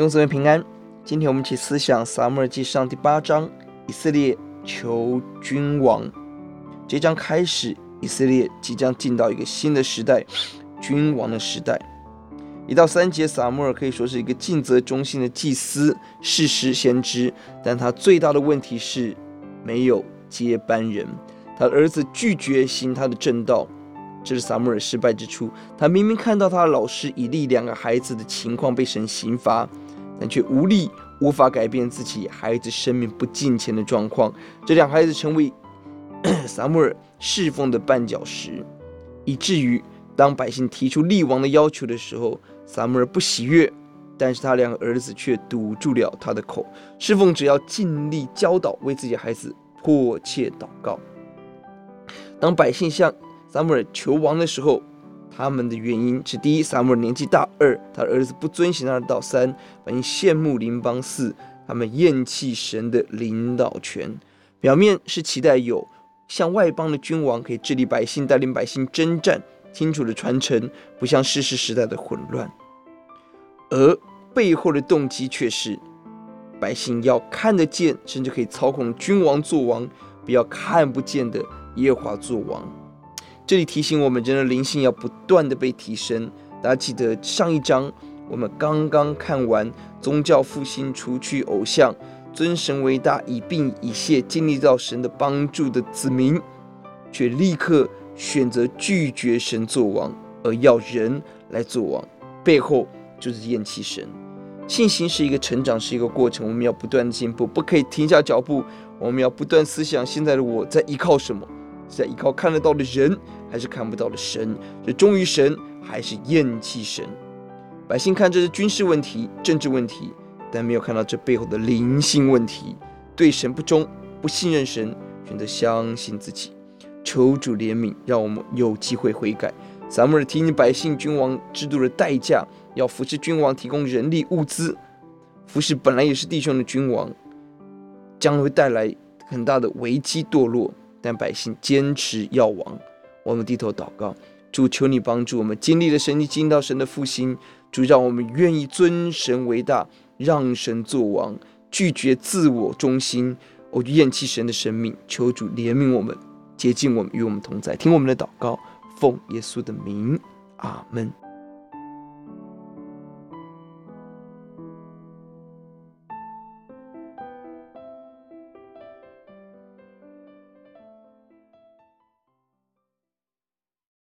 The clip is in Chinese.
弟兄姊妹平安。今天我们一起思想撒母耳记上第八章，以色列求君王。这章开始，以色列即将进到一个新的时代，君王的时代。一到三节，撒母耳可以说是一个尽责忠心的祭司、士师、先知，但他最大的问题是没有接班人，他的儿子拒绝行他的正道。这是撒母耳失败之处。他明明看到他的老师以利两个孩子的情况被神刑罚，但却无力、无法改变自己孩子生命不敬虔的状况。这两孩子成为撒母耳侍奉的绊脚石，以至于当百姓提出立王的要求的时候，撒母耳不喜悦，但是他两个儿子却堵住了他的口。侍奉者要尽力教导，为自己孩子迫切祷告。当百姓向撒母耳求王的时候，他们的原因是：第一，撒母耳年纪大；二，他的儿子不遵循他的道；三，百姓羡慕邻邦；四，他们厌弃神的领导权。表面是期待有像外邦的君王可以治理百姓，带领百姓征战，清楚的传承，不像世世时代的混乱；而背后的动机却是百姓要看得见，甚至可以操控君王做王，不要看不见的耶华做王。这里提醒我们，人的灵性要不断的被提升。大家记得上一章我们刚刚看完宗教复兴，除去偶像，尊神为大，以并以谢，经历到神的帮助的子民，却立刻选择拒绝神做王，而要人来做王，背后就是厌弃神。信心是一个成长，是一个过程，我们要不断的进步，不可以停下脚步。我们要不断思想，现在的我在依靠什么？是在依靠看得到的人，还是看不到的神？是忠于神，还是厌弃神？百姓看这是军事问题、政治问题，但没有看到这背后的灵性问题。对神不忠，不信任神，选择相信自己。求主怜悯，让我们有机会悔改。撒母耳提醒百姓，君王制度的代价，要服侍君王，提供人力物资。服侍本来也是弟兄的君王，将会带来很大的危机堕落。但百姓坚持要王，我们低头祷告，主求你帮助我们经历了神你，经到神的复兴。主让我们愿意尊神为大，让神做王，拒绝自我中心，我就厌弃神的生命。求主怜悯我们，洁净我们，与我们同在。听我们的祷告，奉耶稣的名，阿门。